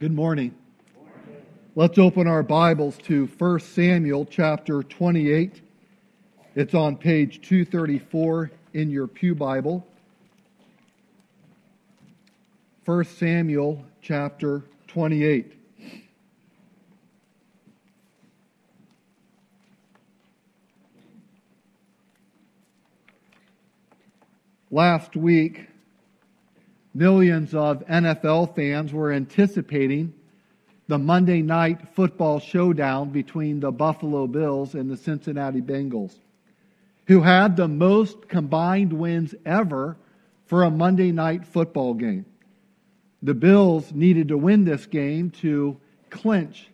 Good morning. Let's open our Bibles to 1 Samuel chapter 28. It's on page 234 in your Pew Bible. 1 Samuel chapter 28. Last week, millions of NFL fans were anticipating the Monday night football showdown between the Buffalo Bills and the Cincinnati Bengals, who had the most combined wins ever for a Monday night football game. The Bills needed to win this game to clinch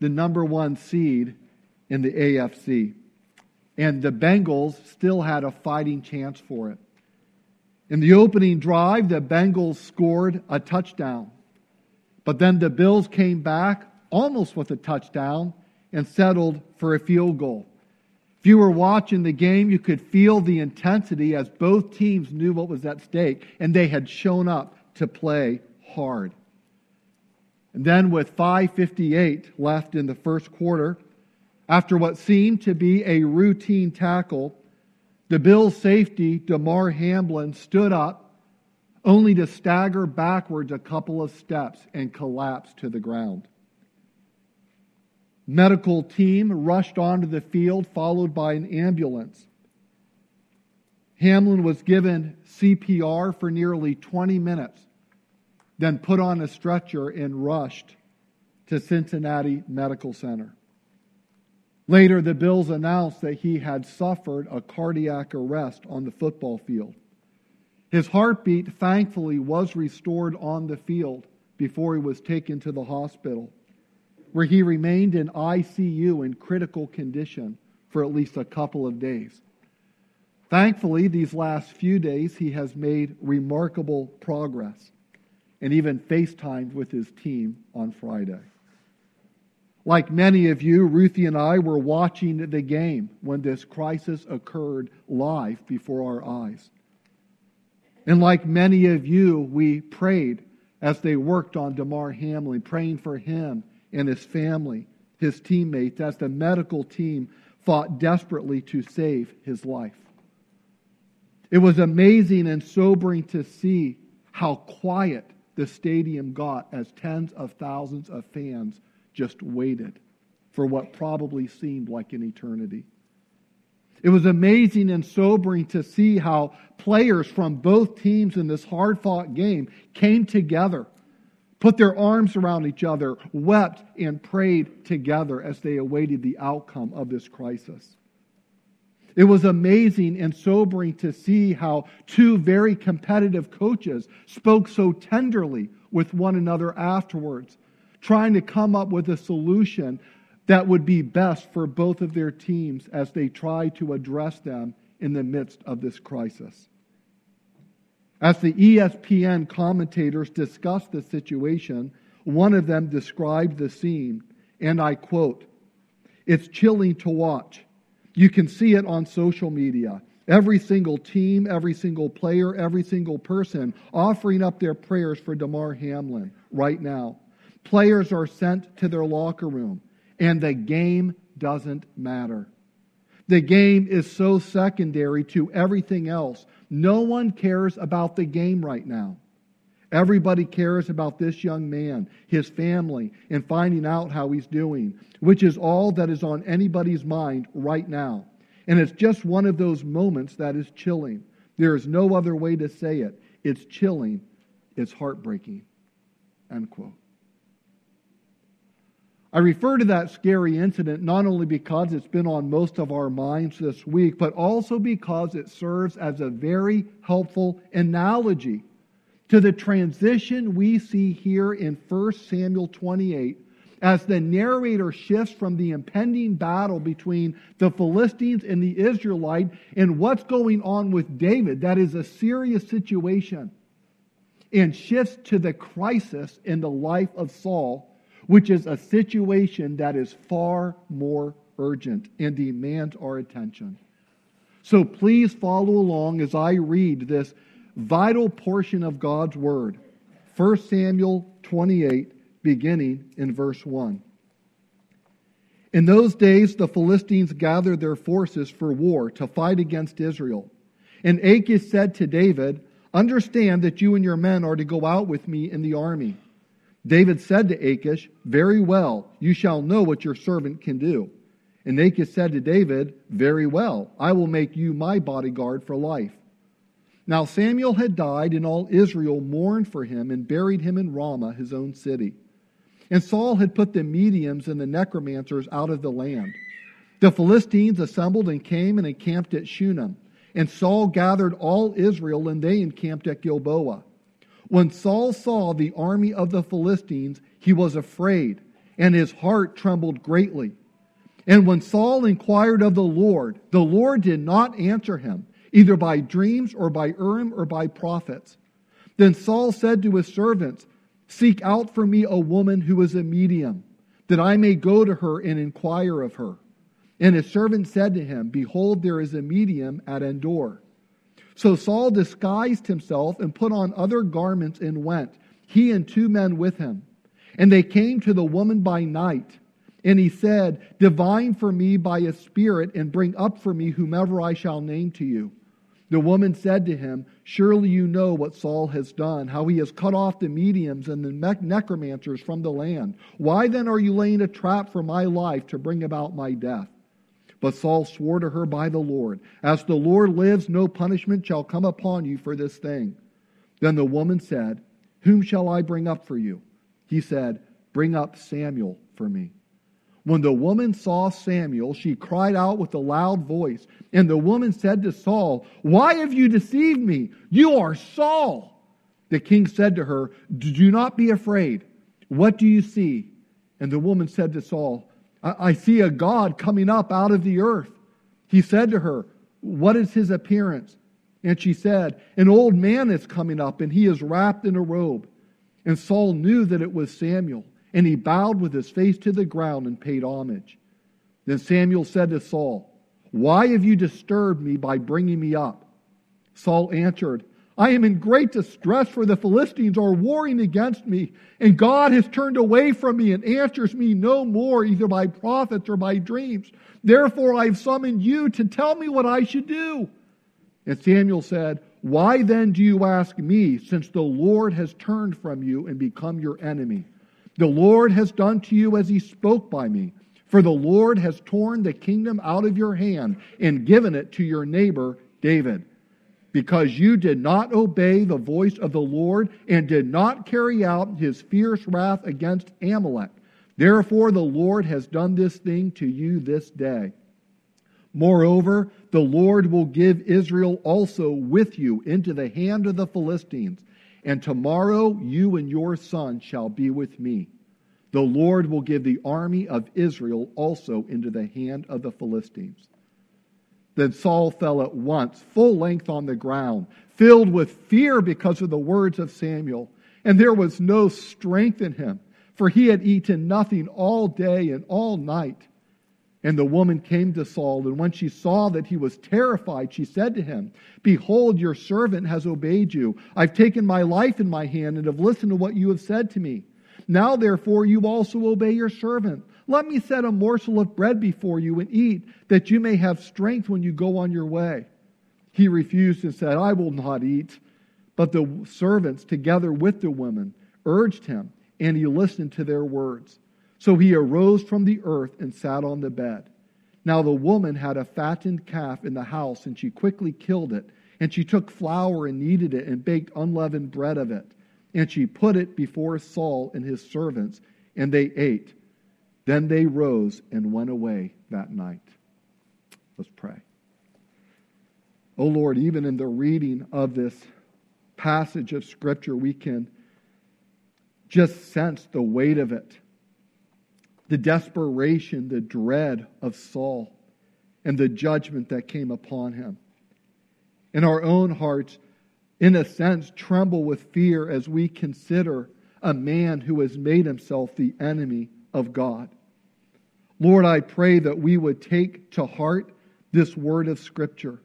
the number one seed in the AFC. And the Bengals still had a fighting chance for it. In the opening drive, the Bengals scored a touchdown. But then the Bills came back almost with a touchdown and settled for a field goal. If you were watching the game, you could feel the intensity as both teams knew what was at stake and they had shown up to play hard. And then with 5:58 left in the first quarter, after what seemed to be a routine tackle, the Bills safety, Damar Hamlin, stood up only to stagger backwards a couple of steps and collapse to the ground. Medical team rushed onto the field, followed by an ambulance. Hamlin was given CPR for nearly 20 minutes, then put on a stretcher and rushed to Cincinnati Medical Center. Later, the Bills announced that he had suffered a cardiac arrest on the football field. His heartbeat, thankfully, was restored on the field before he was taken to the hospital, where he remained in ICU in critical condition for at least a couple of days. Thankfully, these last few days, he has made remarkable progress and even FaceTimed with his team on Friday. Like many of you, Ruthie and I were watching the game when this crisis occurred live before our eyes. And like many of you, we prayed as they worked on Damar Hamlin, praying for him and his family, his teammates, as the medical team fought desperately to save his life. It was amazing and sobering to see how quiet the stadium got as tens of thousands of fans just waited for what probably seemed like an eternity. It was amazing and sobering to see how players from both teams in this hard fought game came together, put their arms around each other, wept, and prayed together as they awaited the outcome of this crisis. It was amazing and sobering to see how two very competitive coaches spoke so tenderly with one another afterwards trying to come up with a solution that would be best for both of their teams as they try to address them in the midst of this crisis. As the ESPN commentators discussed the situation, one of them described the scene, and I quote, It's chilling to watch. You can see it on social media. Every single team, every single player, every single person offering up their prayers for Damar Hamlin right now. Players are sent to their locker room, and the game doesn't matter. The game is so secondary to everything else. No one cares about the game right now. Everybody cares about this young man, his family, and finding out how he's doing, which is all that is on anybody's mind right now. And it's just one of those moments that is chilling. There is no other way to say it. It's chilling. It's heartbreaking. End quote. I refer to that scary incident not only because it's been on most of our minds this week, but also because it serves as a very helpful analogy to the transition we see here in 1 Samuel 28 as the narrator shifts from the impending battle between the Philistines and the Israelite and what's going on with David. That is a serious situation. And shifts to the crisis in the life of Saul which is a situation that is far more urgent and demands our attention. So please follow along as I read this vital portion of God's Word 1 Samuel 28 beginning in verse 1. In those days, the Philistines gathered their forces for war to fight against Israel. And Achish said to David, Understand that you and your men are to go out with me in the army. David said to Achish, Very well, you shall know what your servant can do. And Achish said to David, Very well, I will make you my bodyguard for life. Now Samuel had died, and all Israel mourned for him and buried him in Ramah, his own city. And Saul had put the mediums and the necromancers out of the land. The Philistines assembled and came and encamped at Shunem. And Saul gathered all Israel, and they encamped at Gilboa. When Saul saw the army of the Philistines, he was afraid, and his heart trembled greatly. And when Saul inquired of the Lord, the Lord did not answer him, either by dreams or by Urim or by prophets. Then Saul said to his servants, Seek out for me a woman who is a medium, that I may go to her and inquire of her. And his servant said to him, Behold, there is a medium at Endor. So Saul disguised himself and put on other garments and went, he and two men with him. And they came to the woman by night. And he said, Divine for me by a spirit, and bring up for me whomever I shall name to you. The woman said to him, Surely you know what Saul has done, how he has cut off the mediums and the necromancers from the land. Why then are you laying a trap for my life to bring about my death? But Saul swore to her by the Lord, As the Lord lives, no punishment shall come upon you for this thing. Then the woman said, Whom shall I bring up for you? He said, Bring up Samuel for me. When the woman saw Samuel, she cried out with a loud voice. And the woman said to Saul, Why have you deceived me? You are Saul. The king said to her, Do not be afraid. What do you see? And the woman said to Saul, I, see a God coming up out of the earth. He said to her, What is his appearance? And she said, An old man is coming up, and he is wrapped in a robe. And Saul knew that it was Samuel. And he bowed with his face to the ground and paid homage. Then Samuel said to Saul, Why have you disturbed me by bringing me up? Saul answered, I am in great distress, for the Philistines are warring against me, and God has turned away from me and answers me no more, either by prophets or by dreams. Therefore I have summoned you to tell me what I should do. And Samuel said, Why then do you ask me, since the Lord has turned from you and become your enemy? The Lord has done to you as he spoke by me. For the Lord has torn the kingdom out of your hand and given it to your neighbor David. Because you did not obey the voice of the Lord and did not carry out his fierce wrath against Amalek. Therefore, the Lord has done this thing to you this day. Moreover, the Lord will give Israel also with you into the hand of the Philistines and tomorrow you and your son shall be with me. The Lord will give the army of Israel also into the hand of the Philistines. Then Saul fell at once, full length on the ground, filled with fear because of the words of Samuel. And there was no strength in him, for he had eaten nothing all day and all night. And the woman came to Saul, and when she saw that he was terrified, she said to him, Behold, your servant has obeyed you. I've taken my life in my hand and have listened to what you have said to me. Now, therefore, you also obey your servant. Let me set a morsel of bread before you and eat, that you may have strength when you go on your way. He refused and said, I will not eat. But the servants, together with the women, urged him, and he listened to their words. So he arose from the earth and sat on the bed. Now the woman had a fattened calf in the house, and she quickly killed it. And she took flour and kneaded it and baked unleavened bread of it. And she put it before Saul and his servants, and they ate. Then they rose and went away that night. Let's pray. Oh Lord, even in the reading of this passage of Scripture, we can just sense the weight of it the desperation, the dread of Saul, and the judgment that came upon him. In our own hearts, in a sense, tremble with fear as we consider a man who has made himself the enemy of God. Lord, I pray that we would take to heart this word of Scripture.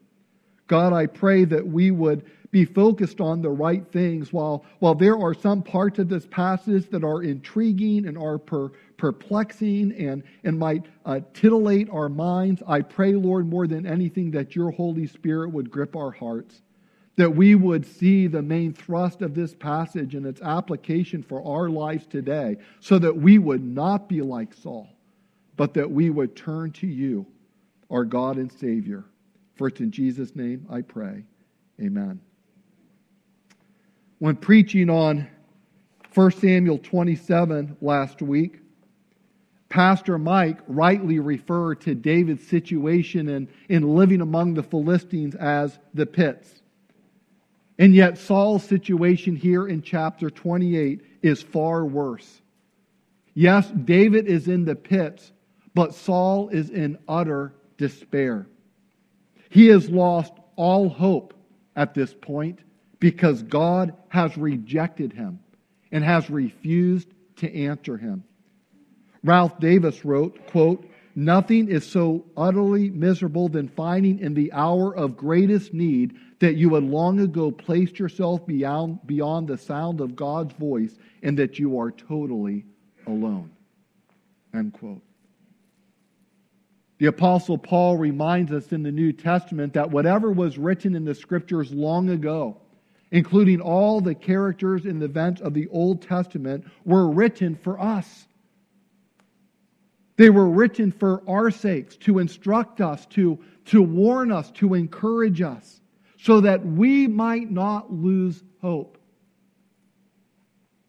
God, I pray that we would be focused on the right things. While, while there are some parts of this passage that are intriguing and are per, perplexing and, and might uh, titillate our minds, I pray, Lord, more than anything, that your Holy Spirit would grip our hearts, that we would see the main thrust of this passage and its application for our lives today, so that we would not be like Saul, but that we would turn to you, our God and Savior. For it's in Jesus' name I pray. Amen. When preaching on 1 Samuel 27 last week, Pastor Mike rightly referred to David's situation in, in living among the Philistines as the pits. And yet, Saul's situation here in chapter 28 is far worse. Yes, David is in the pits, but Saul is in utter despair. He has lost all hope at this point because God has rejected him and has refused to answer him. Ralph Davis wrote, quote, Nothing is so utterly miserable than finding in the hour of greatest need that you had long ago placed yourself beyond, beyond the sound of God's voice and that you are totally alone. End quote. The Apostle Paul reminds us in the New Testament that whatever was written in the Scriptures long ago, including all the characters and events of the Old Testament, were written for us. They were written for our sakes, to instruct us, to, to warn us, to encourage us, so that we might not lose hope.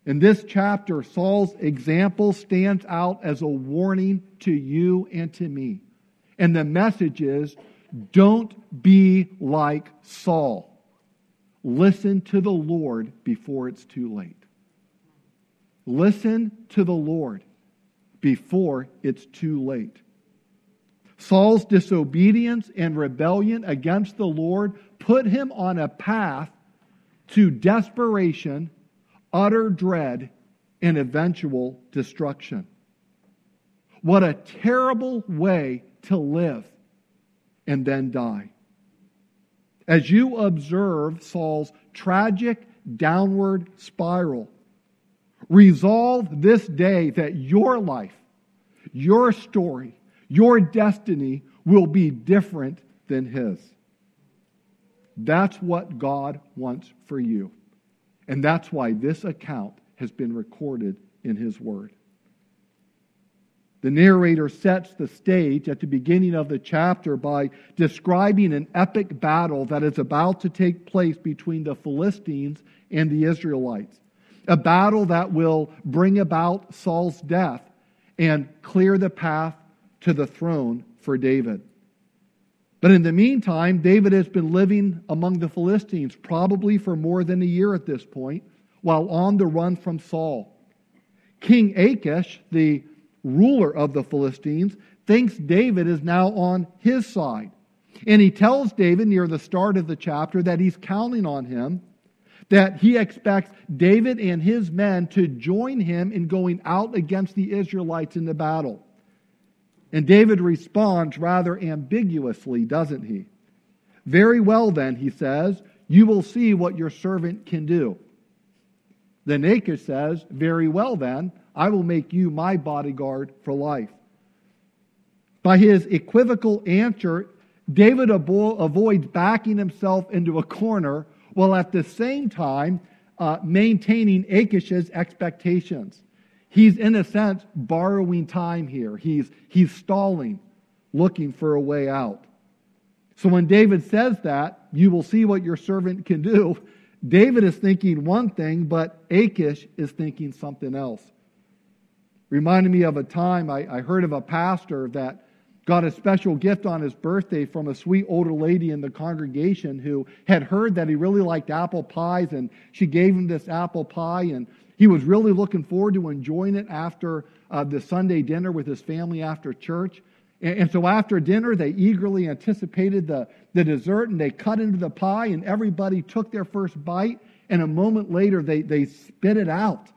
In this chapter, Saul's example stands out as a warning to you and to me. And the message is don't be like Saul. Listen to the Lord before it's too late. Listen to the Lord before it's too late. Saul's disobedience and rebellion against the Lord put him on a path to desperation, utter dread, and eventual destruction. What a terrible way to live and then die. As you observe Saul's tragic downward spiral, resolve this day that your life, your story, your destiny will be different than his. That's what God wants for you. And that's why this account has been recorded in his word. The narrator sets the stage at the beginning of the chapter by describing an epic battle that is about to take place between the Philistines and the Israelites. A battle that will bring about Saul's death and clear the path to the throne for David. But in the meantime, David has been living among the Philistines, probably for more than a year at this point, while on the run from Saul. King Achish, the ruler of the Philistines, thinks David is now on his side. And he tells David near the start of the chapter that he's counting on him, that he expects David and his men to join him in going out against the Israelites in the battle. And David responds rather ambiguously, doesn't he? Very well, then, he says, you will see what your servant can do. Then Achish says, Very well, then, I will make you my bodyguard for life. By his equivocal answer, David avo- avoids backing himself into a corner while at the same time uh, maintaining Achish's expectations. He's, in a sense, borrowing time here. He's, he's stalling, looking for a way out. So when David says that, you will see what your servant can do, David is thinking one thing, but Achish is thinking something else. Reminded me of a time I, I heard of a pastor that got a special gift on his birthday from a sweet older lady in the congregation who had heard that he really liked apple pies, and she gave him this apple pie, and he was really looking forward to enjoying it after uh, the Sunday dinner with his family after church. And, and so after dinner, they eagerly anticipated the, the dessert, and they cut into the pie, and everybody took their first bite, and a moment later, they, they spit it out.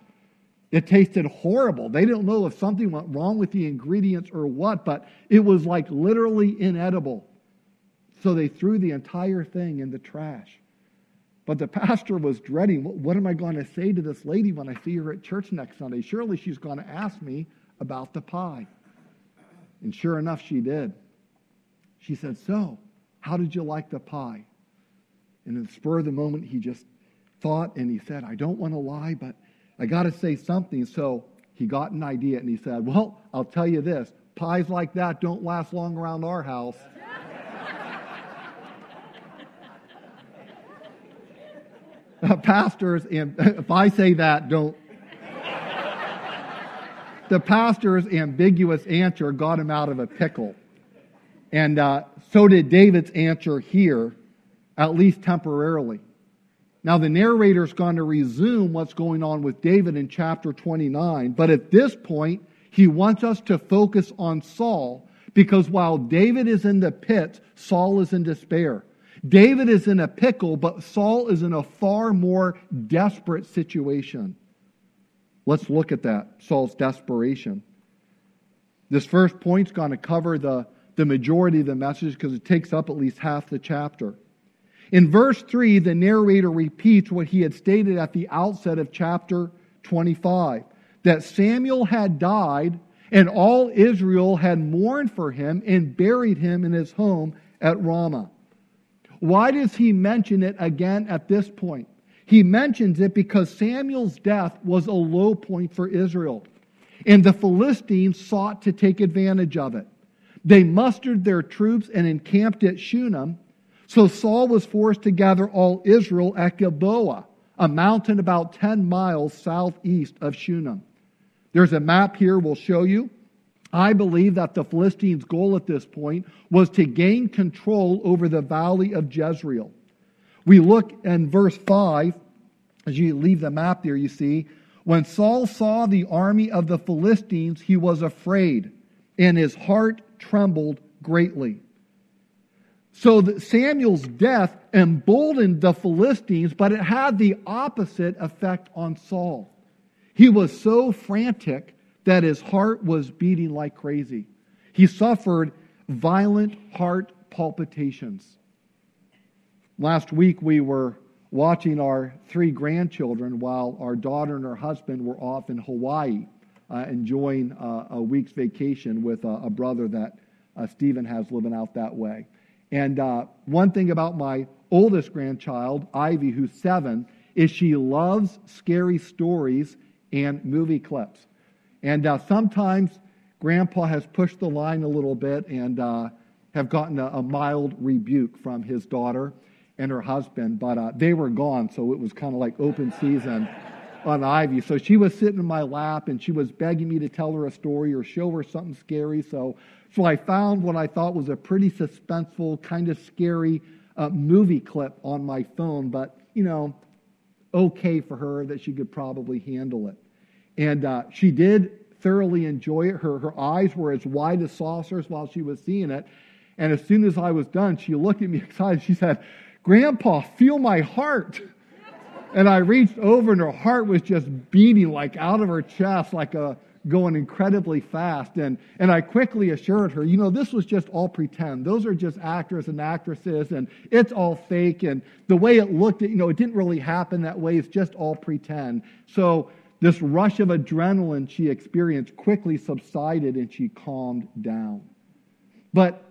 It tasted horrible. They didn't know if something went wrong with the ingredients or what, but it was like literally inedible. So they threw the entire thing in the trash. But the pastor was dreading what, what am I going to say to this lady when I see her at church next Sunday? Surely she's going to ask me about the pie. And sure enough, she did. She said, So, how did you like the pie? And in the spur of the moment, he just thought and he said, I don't want to lie, but I got to say something. So he got an idea and he said, Well, I'll tell you this pies like that don't last long around our house. uh, pastors, and if I say that, don't. the pastor's ambiguous answer got him out of a pickle. And uh, so did David's answer here, at least temporarily. Now, the narrator's going to resume what's going on with David in chapter 29, but at this point, he wants us to focus on Saul because while David is in the pit, Saul is in despair. David is in a pickle, but Saul is in a far more desperate situation. Let's look at that Saul's desperation. This first point's going to cover the, the majority of the message because it takes up at least half the chapter. In verse 3, the narrator repeats what he had stated at the outset of chapter 25 that Samuel had died and all Israel had mourned for him and buried him in his home at Ramah. Why does he mention it again at this point? He mentions it because Samuel's death was a low point for Israel, and the Philistines sought to take advantage of it. They mustered their troops and encamped at Shunem. So Saul was forced to gather all Israel at Gilboa, a mountain about 10 miles southeast of Shunem. There's a map here we'll show you. I believe that the Philistines' goal at this point was to gain control over the valley of Jezreel. We look in verse 5, as you leave the map there, you see, when Saul saw the army of the Philistines, he was afraid, and his heart trembled greatly. So that Samuel's death emboldened the Philistines, but it had the opposite effect on Saul. He was so frantic that his heart was beating like crazy. He suffered violent heart palpitations. Last week, we were watching our three grandchildren while our daughter and her husband were off in Hawaii uh, enjoying uh, a week's vacation with a brother that uh, Stephen has living out that way. And uh, one thing about my oldest grandchild, Ivy, who's seven, is she loves scary stories and movie clips. And uh, sometimes Grandpa has pushed the line a little bit and uh, have gotten a, a, mild rebuke from his daughter and her husband, but uh, they were gone, so it was kind of like open season on Ivy. So she was sitting in my lap and she was begging me to tell her a story or show her something scary. So, so I found what I thought was a pretty suspenseful, kind of scary uh, movie clip on my phone, but you know, okay for her that she could probably handle it. And uh, she did thoroughly enjoy it. Her, her eyes were as wide as saucers while she was seeing it. And as soon as I was done, she looked at me excited. She said, Grandpa, feel my heart. And I reached over, and her heart was just beating like out of her chest, like a going incredibly fast. And, and I quickly assured her, you know, this was just all pretend. Those are just actors and actresses, and it's all fake. And the way it looked, you know, it didn't really happen that way. It's just all pretend. So this rush of adrenaline she experienced quickly subsided and she calmed down. But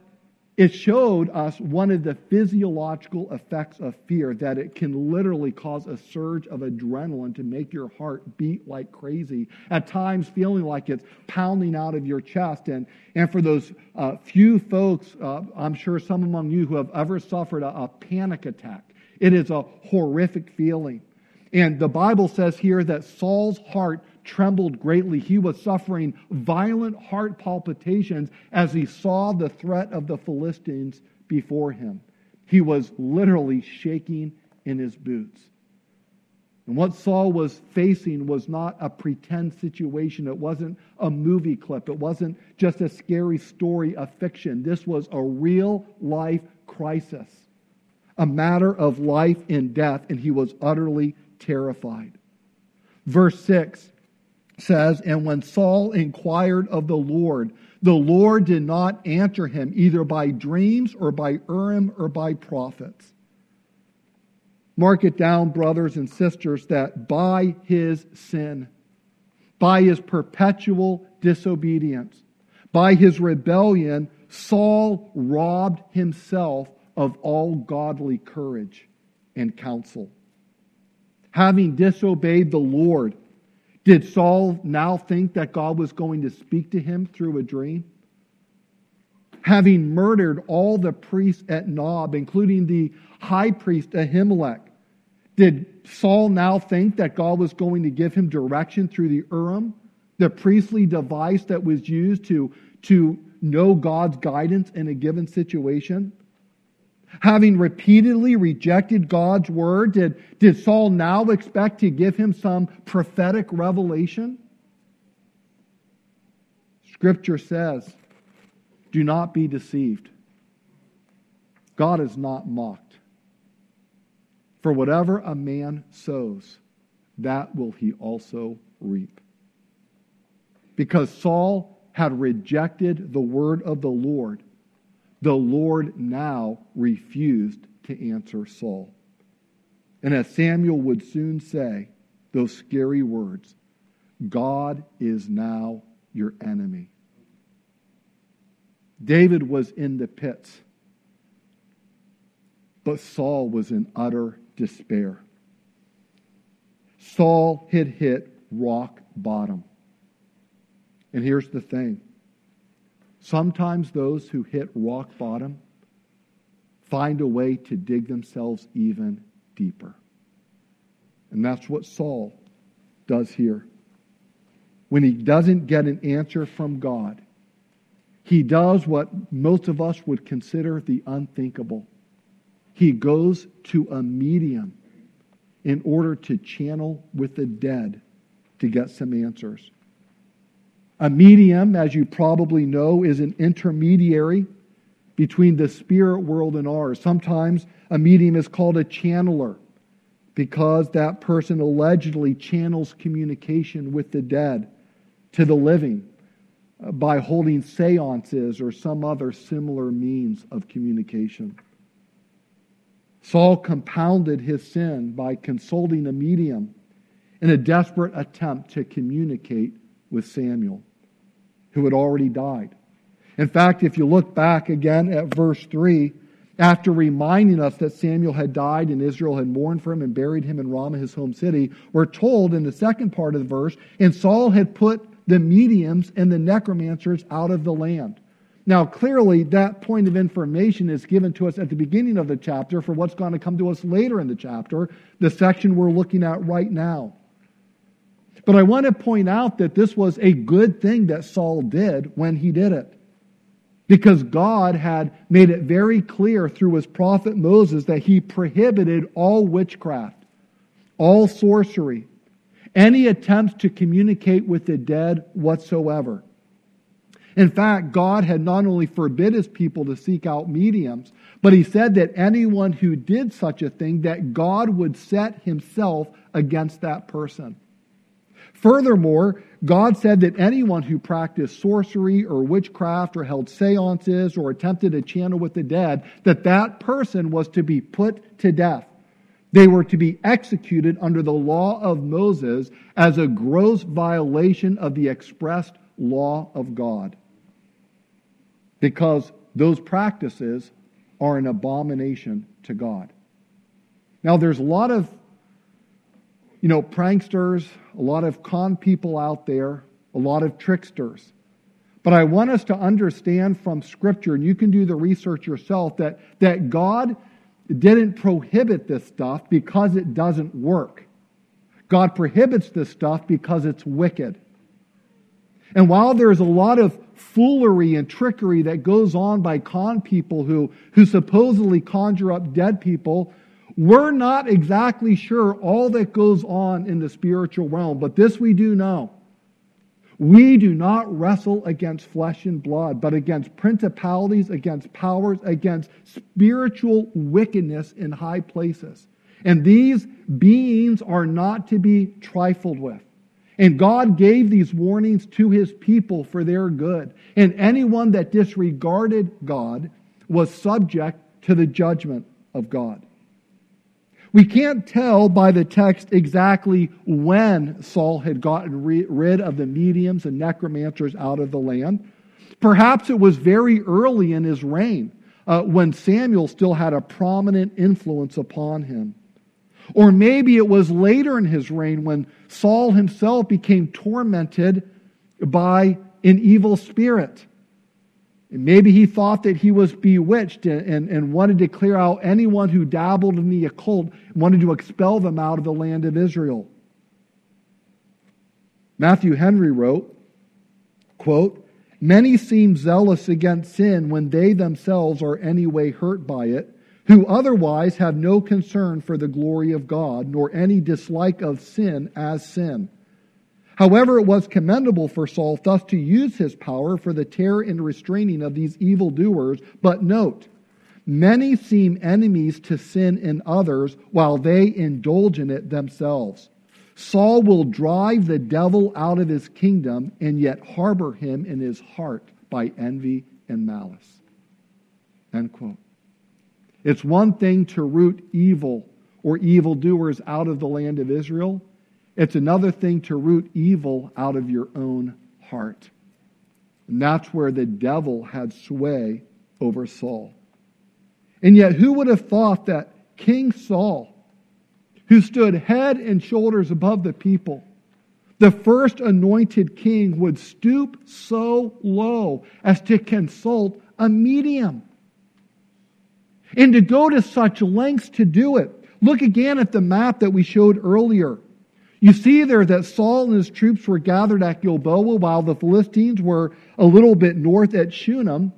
it showed us one of the physiological effects of fear that it can literally cause a surge of adrenaline to make your heart beat like crazy, at times feeling like it's pounding out of your chest. And, and for those uh, few folks, uh, I'm sure some among you who have ever suffered a, a panic attack, it is a horrific feeling. And the Bible says here that Saul's heart trembled greatly. He was suffering violent heart palpitations as he saw the threat of the Philistines before him. He was literally shaking in his boots. And what Saul was facing was not a pretend situation. It wasn't a movie clip. It wasn't just a scary story of fiction. This was a real life crisis, a matter of life and death, and he was utterly terrified. Verse 6 says, And when Saul inquired of the Lord, the Lord did not answer him either by dreams or by Urim or by prophets. Mark it down, brothers and sisters, that by his sin, by his perpetual disobedience, by his rebellion, Saul robbed himself of all godly courage and counsel. Having disobeyed the Lord, did Saul now think that God was going to speak to him through a dream? Having murdered all the priests at Nob, including the high priest Ahimelech, did Saul now think that God was going to give him direction through the Urim, the priestly device that was used to, to know God's guidance in a given situation? Having repeatedly rejected God's word, did, did Saul now expect to give him some prophetic revelation? Scripture says, do not be deceived. God is not mocked. For whatever a man sows, that will he also reap. Because Saul had rejected the word of the Lord, the Lord now refused to answer Saul. And as Samuel would soon say, those scary words God is now your enemy. David was in the pits, but Saul was in utter despair. Saul had hit rock bottom. And here's the thing sometimes those who hit rock bottom find a way to dig themselves even deeper. And that's what Saul does here. When he doesn't get an answer from God, he does what most of us would consider the unthinkable he goes to a medium in order to channel with the dead to get some answers. A medium, as you probably know, is an intermediary between the spirit world and ours. Sometimes a medium is called a channeler because that person allegedly channels communication with the dead to the living uh, by holding seances or some other similar means of communication. Saul compounded his sin by consulting a medium in a desperate attempt to communicate with Samuel, who had already died. In fact, if you look back again at verse 3, after reminding us that Samuel had died and Israel had mourned for him and buried him in Ramah, his home city, we're told in the second part of the verse, and Saul had put the mediums and the necromancers out of the land. Now, clearly, that point of information is given to us at the beginning of the chapter for what's going to come to us later in the chapter, the section we're looking at right now. But I want to point out that this was a good thing that Saul did when he did it. Because God had made it very clear through his prophet Moses that he prohibited all witchcraft, all sorcery, any attempts to communicate with the dead whatsoever. In fact, God had not only forbid his people to seek out mediums, but he said that anyone who did such a thing, that God would set himself against that person. Furthermore, God said that anyone who practiced sorcery or witchcraft or held seances or attempted to channel with the dead, that that person was to be put to death. They were to be executed under the law of Moses as a gross violation of the expressed law of God because those practices are an abomination to God. Now, there's a lot of, you know, pranksters, a lot of con people out there, a lot of tricksters. But I want us to understand from Scripture, and you can do the research yourself, that, that God didn't prohibit this stuff because it doesn't work. God prohibits this stuff because it's wicked. And while there's a lot of foolery and trickery that goes on by con people who, who supposedly conjure up dead people, we're not exactly sure all that goes on in the spiritual realm. But this we do know. We do not wrestle against flesh and blood, but against principalities, against powers, against spiritual wickedness in high places. And these beings are not to be trifled with. And God gave these warnings to his people for their good. And anyone that disregarded God was subject to the judgment of God. We can't tell by the text exactly when Saul had gotten rid of the mediums and necromancers out of the land. Perhaps it was very early in his reign uh, when Samuel still had a prominent influence upon him. Or maybe it was later in his reign when Saul himself became tormented by an evil spirit. Maybe he thought that he was bewitched and, and, and, wanted to clear out anyone who dabbled in the occult, wanted to expel them out of the land of Israel. Matthew Henry wrote, quote, Many seem zealous against sin when they themselves are any way hurt by it, who otherwise have no concern for the glory of God, nor any dislike of sin as sin. However, it was commendable for Saul thus to use his power for the terror and restraining of these evildoers. But note, many seem enemies to sin in others while they indulge in it themselves. Saul will drive the devil out of his kingdom and yet harbor him in his heart by envy and malice. End quote. It's one thing to root evil or evildoers out of the land of Israel. It's another thing to root evil out of your own heart. And that's where the devil had sway over Saul. And yet, who would have thought that King Saul, who stood head and shoulders above the people, the first anointed king, would stoop so low as to consult a medium? And to go to such lengths to do it. Look again at the map that we showed earlier. You see there that Saul and his troops were gathered at Gilboa while the Philistines were a little bit north at Shunem.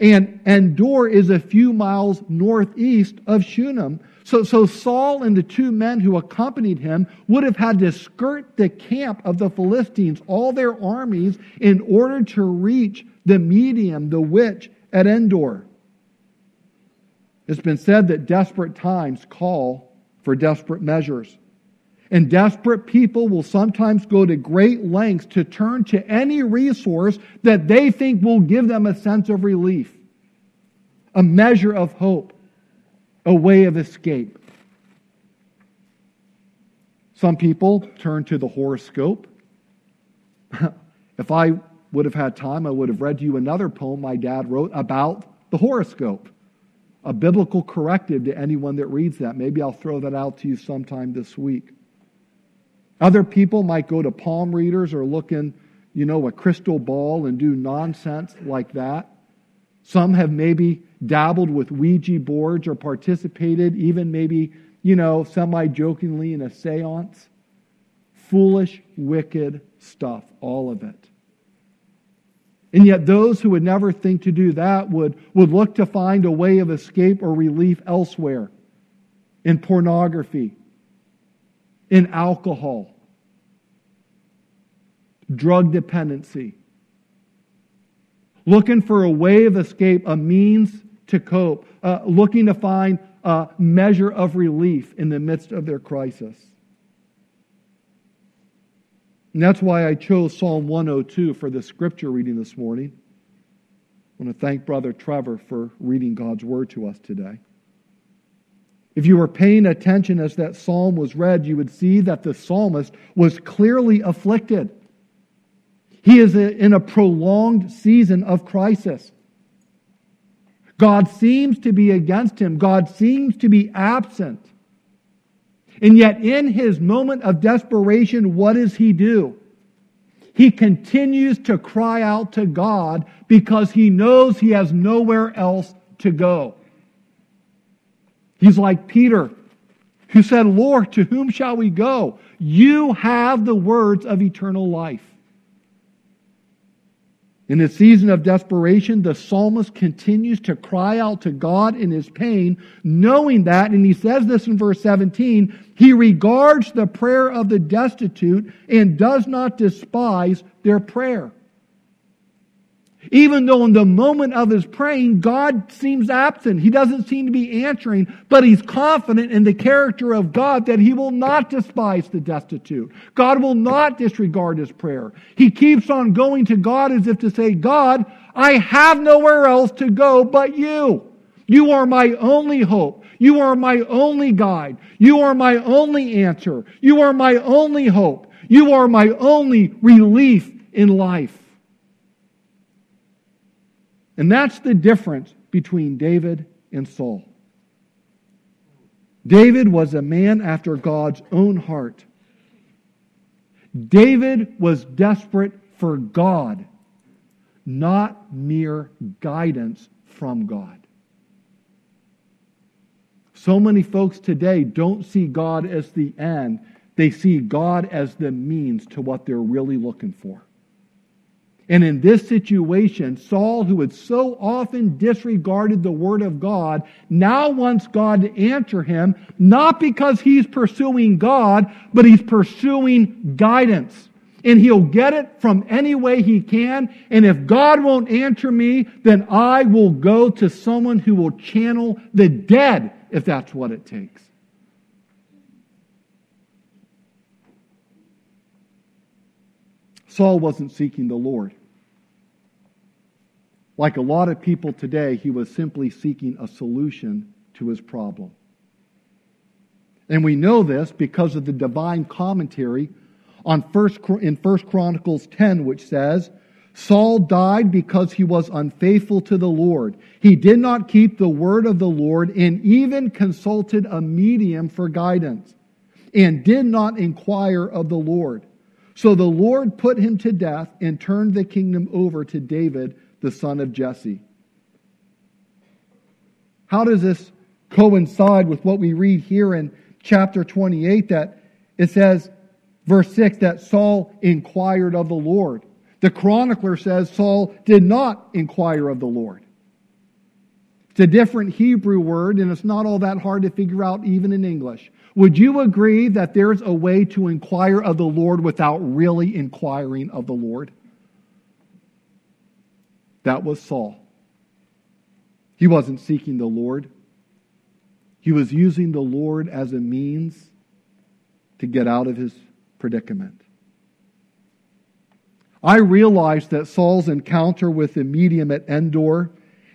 And Endor is a few miles northeast of Shunem. So, so Saul and the two men who accompanied him would have had to skirt the camp of the Philistines, all their armies, in order to reach the medium, the witch, at Endor. It's been said that desperate times call for desperate measures. And desperate people will sometimes go to great lengths to turn to any resource that they think will give them a sense of relief, a measure of hope, a way of escape. Some people turn to the horoscope. if I would have had time, I would have read you another poem my dad wrote about the horoscope, a biblical corrective to anyone that reads that. Maybe I'll throw that out to you sometime this week. Other people might go to palm readers or look in, you know, a crystal ball and do nonsense like that. Some have maybe dabbled with Ouija boards or participated, even maybe, you know, semi jokingly in a seance. Foolish, wicked stuff, all of it. And yet, those who would never think to do that would, would look to find a way of escape or relief elsewhere in pornography, in alcohol, drug dependency. Looking for a way of escape, a means to cope, uh, looking to find a measure of relief in the midst of their crisis. And that's why I chose Psalm 102 for the scripture reading this morning. I want to thank Brother Trevor for reading God's word to us today. If you were paying attention as that psalm was read, you would see that the psalmist was clearly afflicted. He is in a prolonged season of crisis. God seems to be against him. God seems to be absent. And yet, in his moment of desperation, what does he do? He continues to cry out to God because he knows he has nowhere else to go. He's like Peter, who said, Lord, to whom shall we go? You have the words of eternal life. In a season of desperation, the psalmist continues to cry out to God in his pain, knowing that, and he says this in verse 17, he regards the prayer of the destitute and does not despise their prayer. Even though in the moment of his praying, God seems absent. He doesn't seem to be answering, but he's confident in the character of God that he will not despise the destitute. God will not disregard his prayer. He keeps on going to God as if to say, God, I have nowhere else to go but you. You are my only hope. You are my only guide. You are my only answer. You are my only hope. You are my only relief in life. And that's the difference between David and Saul. David was a man after God's own heart. David was desperate for God, not mere guidance from God. So many folks today don't see God as the end, they see God as the means to what they're really looking for. And in this situation, Saul, who had so often disregarded the word of God, now wants God to answer him, not because he's pursuing God, but he's pursuing guidance. And he'll get it from any way he can. And if God won't answer me, then I will go to someone who will channel the dead, if that's what it takes. Saul wasn't seeking the Lord. Like a lot of people today, he was simply seeking a solution to his problem. And we know this because of the divine commentary on first, in 1 Chronicles 10, which says, Saul died because he was unfaithful to the Lord. He did not keep the word of the Lord and even consulted a medium for guidance and did not inquire of the Lord. So the Lord put him to death and turned the kingdom over to David, the son of Jesse. How does this coincide with what we read here in chapter 28 that it says, verse 6, that Saul inquired of the Lord? The chronicler says Saul did not inquire of the Lord. It's a different Hebrew word, and it's not all that hard to figure out even in English. Would you agree that there's a way to inquire of the Lord without really inquiring of the Lord? That was Saul. He wasn't seeking the Lord, he was using the Lord as a means to get out of his predicament. I realized that Saul's encounter with the medium at Endor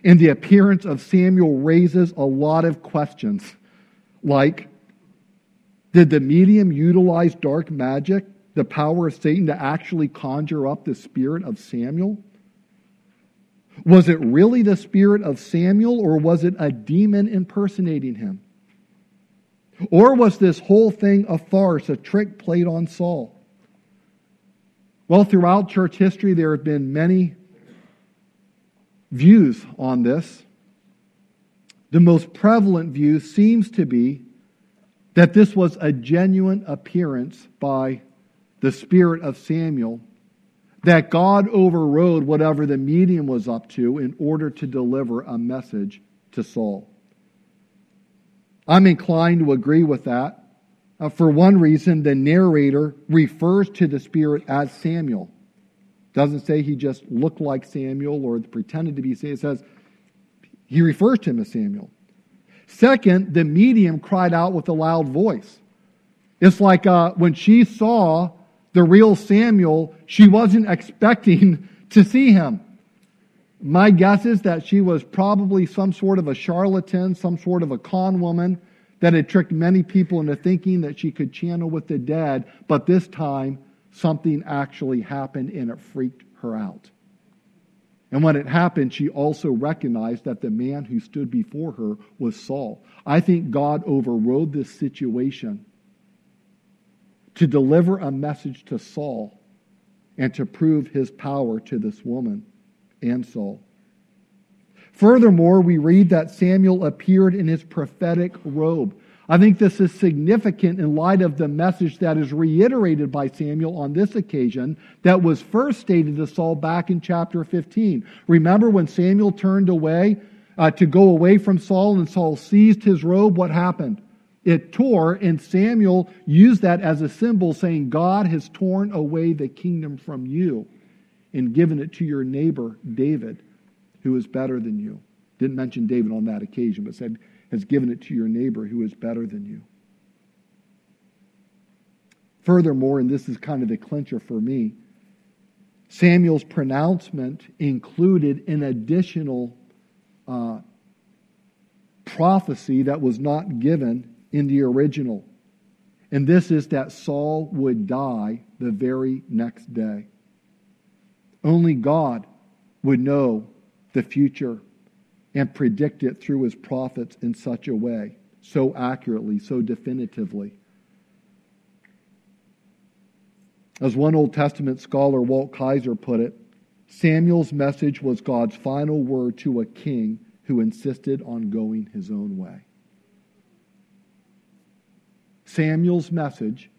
and the appearance of Samuel raises a lot of questions. Like, did the medium utilize dark magic, the power of Satan, to actually conjure up the spirit of Samuel? Was it really the spirit of Samuel, or was it a demon impersonating him? Or was this whole thing a farce, a trick played on Saul? Well, throughout church history, there have been many views on this. The most prevalent view seems to be that this was a genuine appearance by the spirit of Samuel that God overrode whatever the medium was up to in order to deliver a message to Saul. I'm inclined to agree with that. Uh, for one reason, the narrator refers to the Spirit as Samuel. Doesn't say he just looked like Samuel or pretended to be Samuel. It says he refers to him as Samuel. Second, the medium cried out with a loud voice. It's like uh, when she saw the real Samuel, she wasn't expecting to see him. My guess is that she was probably some sort of a charlatan, some sort of a con woman that had tricked many people into thinking that she could channel with the dead, but this time something actually happened and it freaked her out. And when it happened, she also recognized that the man who stood before her was Saul. I think God overrode this situation to deliver a message to Saul and to prove his power to this woman and Saul. Furthermore, we read that Samuel appeared in his prophetic robe. I think this is significant in light of the message that is reiterated by Samuel on this occasion that was first stated to Saul back in chapter 15. Remember when Samuel turned away uh, to go away from Saul and Saul seized his robe? What happened? It tore, and Samuel used that as a symbol, saying, God has torn away the kingdom from you and given it to your neighbor, David, who is better than you. Didn't mention David on that occasion, but said, has given it to your neighbor who is better than you. Furthermore, and this is kind of the clincher for me, Samuel's pronouncement included an additional uh, prophecy that was not given in the original. And this is that Saul would die the very next day. Only God would know the future and predict it through his prophets in such a way, so accurately, so definitively. As one Old Testament scholar, Walt Kaiser, put it, Samuel's message was God's final word to a king who insisted on going his own way. Samuel's message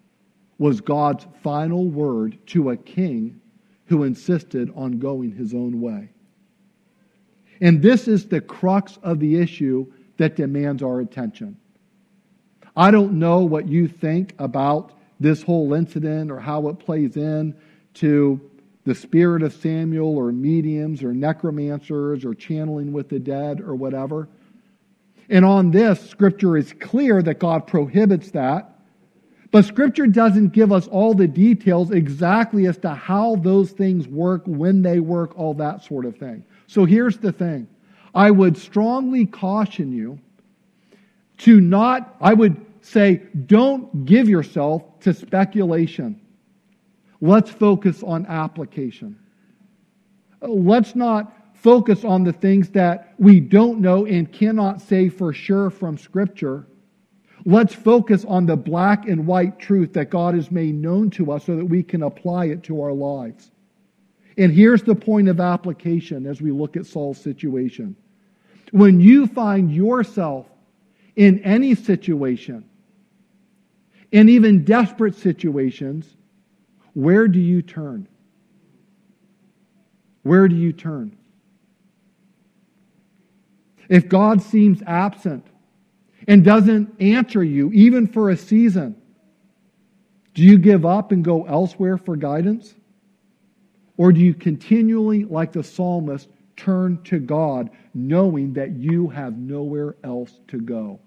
was God's final word to a king who insisted on going his own way. And this is the crux of the issue that demands our attention. I don't know what you think about this whole incident or how it plays in to the spirit of Samuel or mediums or necromancers or channeling with the dead or whatever. And on this, Scripture is clear that God prohibits that. But Scripture doesn't give us all the details exactly as to how those things work, when they work, all that sort of thing. So here's the thing I would strongly caution you to not, I would say, don't give yourself to speculation. Let's focus on application. Let's not focus on the things that we don't know and cannot say for sure from Scripture. Let's focus on the black and white truth that God has made known to us so that we can apply it to our lives. And here's the point of application as we look at Saul's situation. When you find yourself in any situation, in even desperate situations, where do you turn? Where do you turn? If God seems absent and doesn't answer you, even for a season, do you give up and go elsewhere for guidance? Or do you continually, like the psalmist, turn to God, knowing that you have nowhere else to go?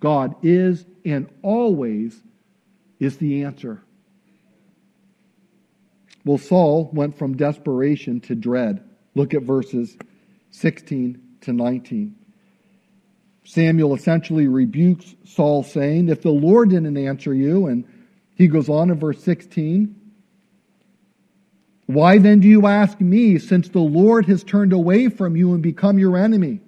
God is and always is the answer. Well, Saul went from desperation to dread. Look at verses 16 to 19. Samuel essentially rebukes Saul, saying, If the Lord didn't answer you, and he goes on in verse 16, why then do you ask me, since the Lord has turned away from you and become your enemy?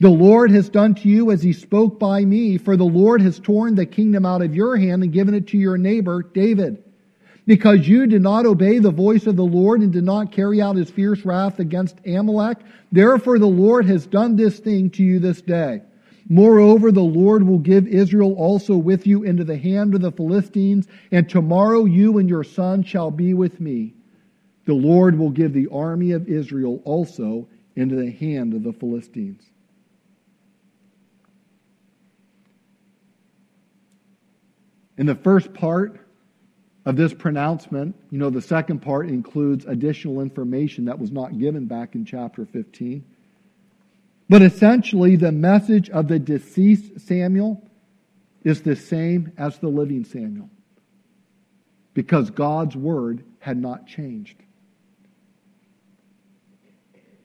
The Lord has done to you as he spoke by me, for the Lord has torn the kingdom out of your hand and given it to your neighbor, David. Because you did not obey the voice of the Lord and did not carry out his fierce wrath against Amalek, therefore the Lord has done this thing to you this day. Moreover, the Lord will give Israel also with you into the hand of the Philistines, and tomorrow you and your son shall be with me. The Lord will give the army of Israel also into the hand of the Philistines. In the first part of this pronouncement, you know, the second part includes additional information that was not given back in chapter 15. But essentially, the message of the deceased Samuel is the same as the living Samuel because God's word had not changed.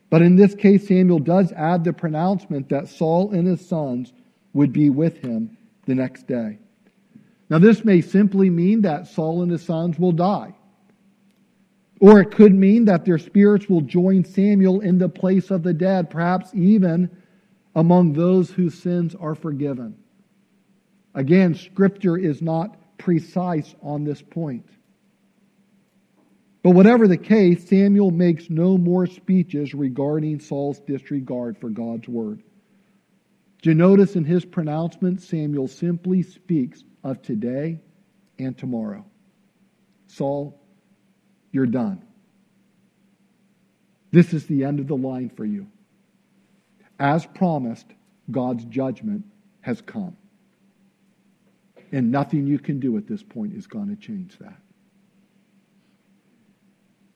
But in this case, Samuel does add the pronouncement that Saul and his sons would be with him the next day. Now, this may simply mean that Saul and his sons will die. Or it could mean that their spirits will join Samuel in the place of the dead, perhaps even among those whose sins are forgiven. Again, Scripture is not precise on this point. But whatever the case, Samuel makes no more speeches regarding Saul's disregard for God's word. Do you notice in his pronouncement, Samuel simply speaks of today and tomorrow. Saul, you're done. This is the end of the line for you. As promised, God's judgment has come. And nothing you can do at this point is going to change that.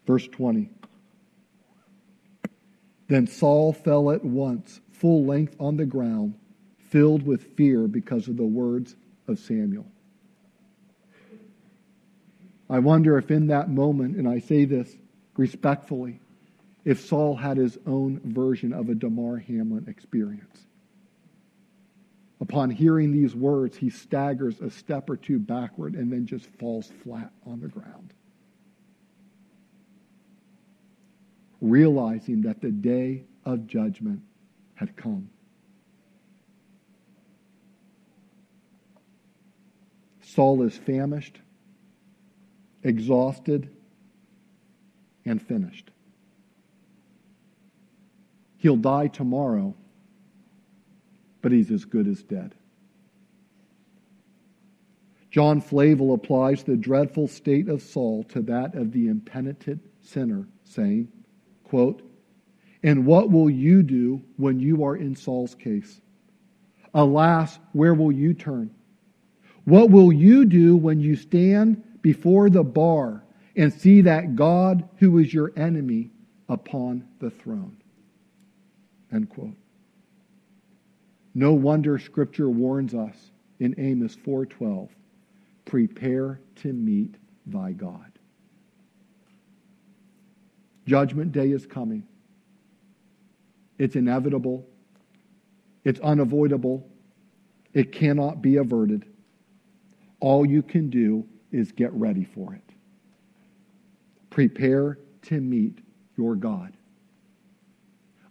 Verse 20. Then Saul fell at once, full length on the ground, filled with fear because of the words of Samuel. I wonder if in that moment, and I say this respectfully, if Saul had his own version of a Damar Hamlin experience. Upon hearing these words, he staggers a step or two backward and then just falls flat on the ground. Realizing that the day of judgment had come. Saul is famished, exhausted, and finished. He'll die tomorrow, but he's as good as dead. John Flavel applies the dreadful state of Saul to that of the impenitent sinner, saying, quote, And what will you do when you are in Saul's case? Alas, where will you turn? What will you do when you stand before the bar and see that God, who is your enemy, upon the throne? End quote. No wonder Scripture warns us in Amos 4:12, prepare to meet thy God. Judgment day is coming. It's inevitable. It's unavoidable. It cannot be averted. All you can do is get ready for it. Prepare to meet your God.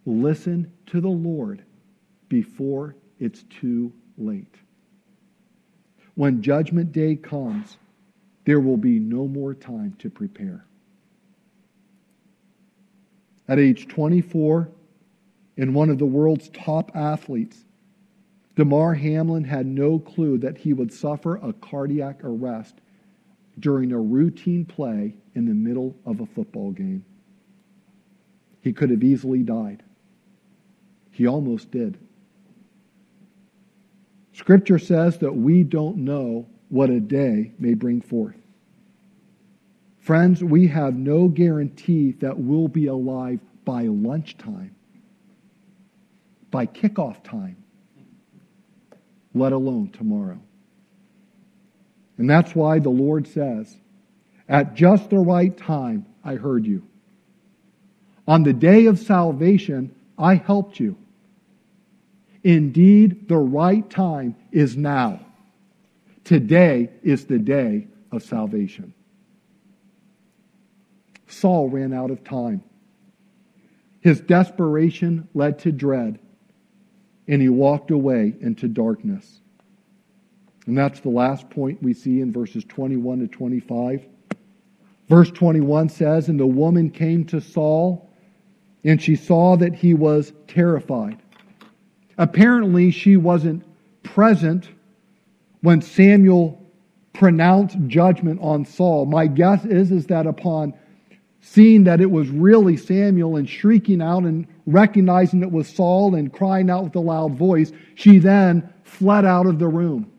Listen to the Lord before it's too late. When Judgment Day comes, there will be no more time to prepare. At age 24, and one of the world's top athletes, Damar Hamlin had no clue that he would suffer a cardiac arrest during a routine play in the middle of a football game. He could have easily died. He almost did. Scripture says that we don't know what a day may bring forth. Friends, we have no guarantee that we'll be alive by lunchtime, by kickoff time let alone tomorrow. And that's why the Lord says, At just the right time, I heard you. On the day of salvation, I helped you. Indeed, the right time is now. Today is the day of salvation. Saul ran out of time. His desperation led to dread and he walked away into darkness. And that's the last point we see in verses 21 to 25. Verse 21 says, And the woman came to Saul, and she saw that he was terrified. Apparently, she wasn't present when Samuel pronounced judgment on Saul. My guess is, is that upon seeing that it was really Samuel and shrieking out and recognizing it was Saul and crying out with a loud voice, she then fled out of the room.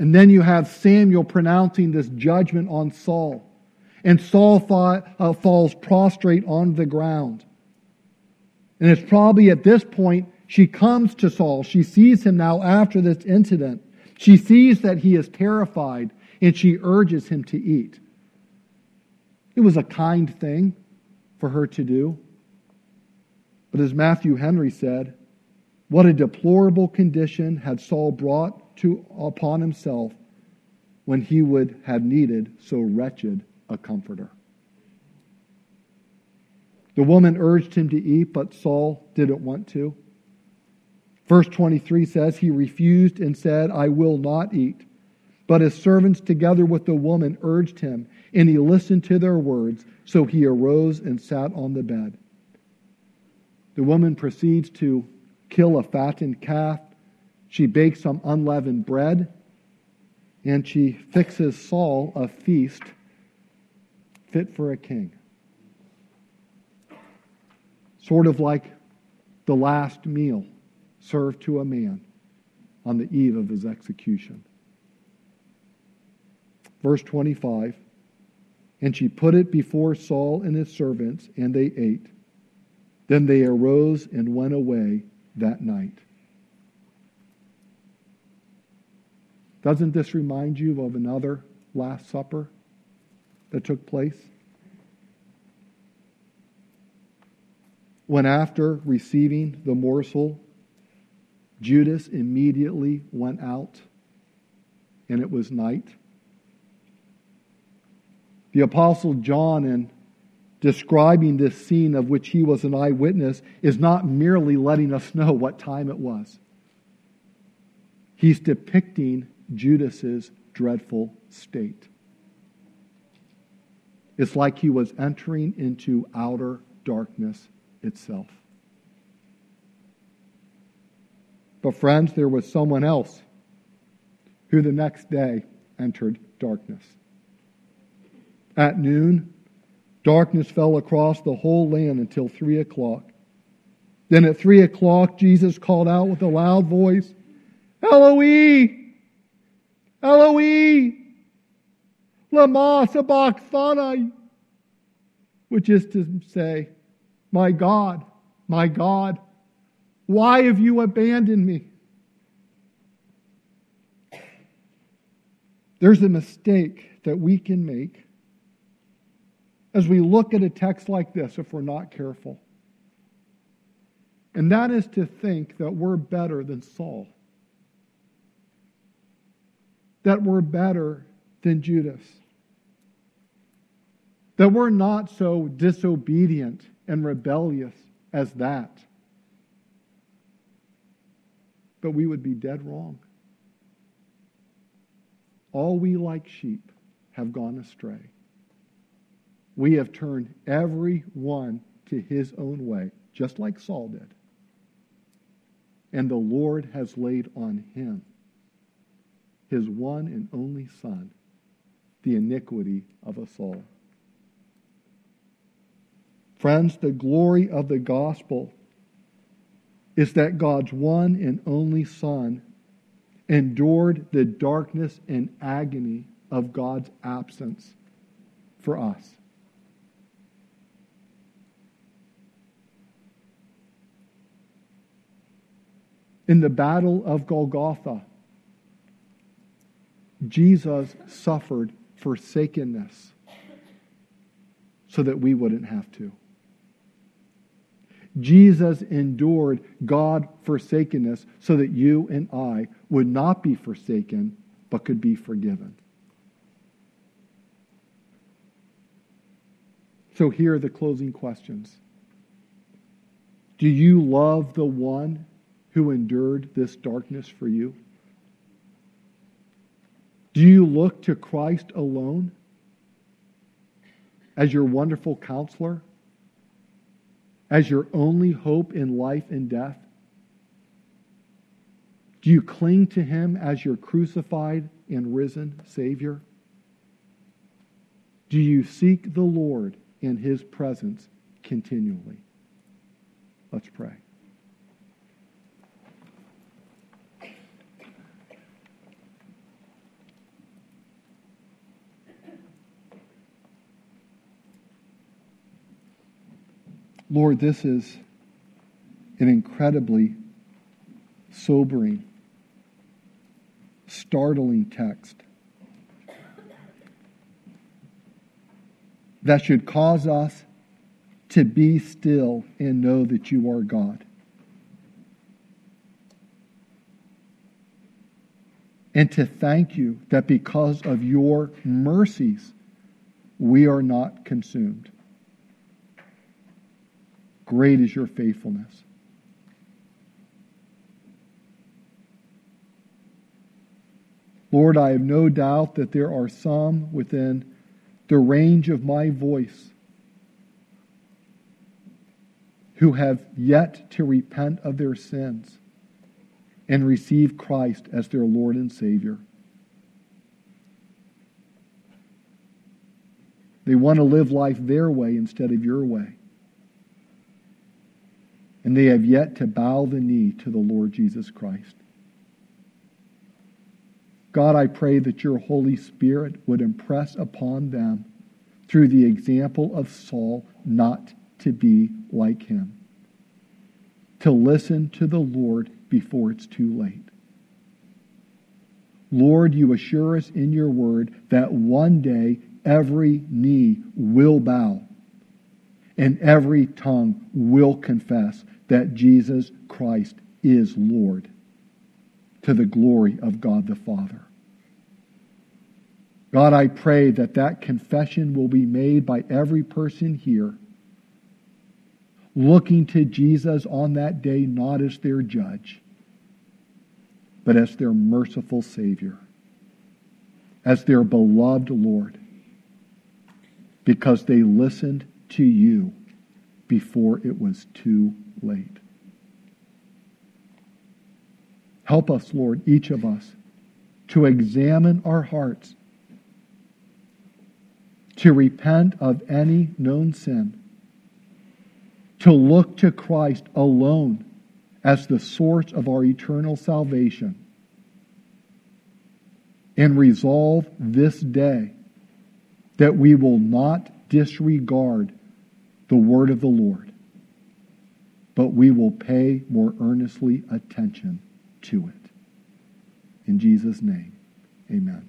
And then you have Samuel pronouncing this judgment on Saul. And Saul uh, falls prostrate on the ground. And it's probably at this point she comes to Saul. She sees him now after this incident. She sees that he is terrified and she urges him to eat. It was a kind thing for her to do. But as Matthew Henry said, what a deplorable condition had Saul brought to, upon himself when he would have needed so wretched a comforter. The woman urged him to eat, but Saul didn't want to. Verse 23 says, He refused and said, I will not eat. But his servants, together with the woman, urged him, and he listened to their words. So he arose and sat on the bed. The woman proceeds to kill a fattened calf. She bakes some unleavened bread, and she fixes Saul a feast fit for a king. Sort of like the last meal served to a man on the eve of his execution. Verse 25 And she put it before Saul and his servants, and they ate. Then they arose and went away that night. Doesn't this remind you of another Last Supper that took place? When after receiving the morsel, Judas immediately went out, and it was night. The Apostle John, in describing this scene of which he was an eyewitness, is not merely letting us know what time it was. He's depicting Judas's dreadful state. It's like he was entering into outer darkness itself. But, friends, there was someone else who the next day entered darkness. At noon, darkness fell across the whole land until three o'clock. Then at three o'clock, Jesus called out with a loud voice, Eloi, Eloi, lama sabachthani, which is to say, My God, my God, why have you abandoned me? There's a mistake that we can make as we look at a text like this if we're not careful. And that is to think that we're better than Saul, that we're better than Judas, that we're not so disobedient and rebellious as that but we would be dead wrong. All we like sheep have gone astray. We have turned every one to his own way, just like Saul did. And the Lord has laid on him, his one and only Son, the iniquity of us all. Friends, the glory of the gospel is that God's one and only Son endured the darkness and agony of God's absence for us. In the battle of Golgotha, Jesus suffered forsakenness so that we wouldn't have to. Jesus endured God forsakenness so that you and I would not be forsaken, but could be forgiven. So here are the closing questions. Do you love the one who endured this darkness for you? Do you look to Christ alone as your wonderful counselor? as your only hope in life and death? Do you cling to him as your crucified and risen Savior? Do you seek the Lord in his presence continually? Let's pray. Lord, this is an incredibly sobering, startling text that should cause us to be still and know that you are God. And to thank you that because of your mercies, we are not consumed. Great is your faithfulness. Lord, I have no doubt that there are some within the range of my voice who have yet to repent of their sins and receive Christ as their Lord and Savior. They want to live life their way instead of your way and they have yet to bow the knee to the Lord Jesus Christ. God, I pray that your Holy Spirit would impress upon them through the example of Saul not to be like him, to listen to the Lord before it's too late. Lord, you assure us in your word that one day every knee will bow and every tongue will confess that Jesus Christ is Lord to the glory of God the Father. God, I pray that that confession will be made by every person here, looking to Jesus on that day not as their judge, but as their merciful Savior, as their beloved Lord, because they listened to you before it was too late. Help us, Lord, each of us, to examine our hearts to repent of any known sin, to look to Christ alone as the source of our eternal salvation, and resolve this day that we will not disregard the word of the Lord, but we will pay more earnestly attention to it. In Jesus' name, amen.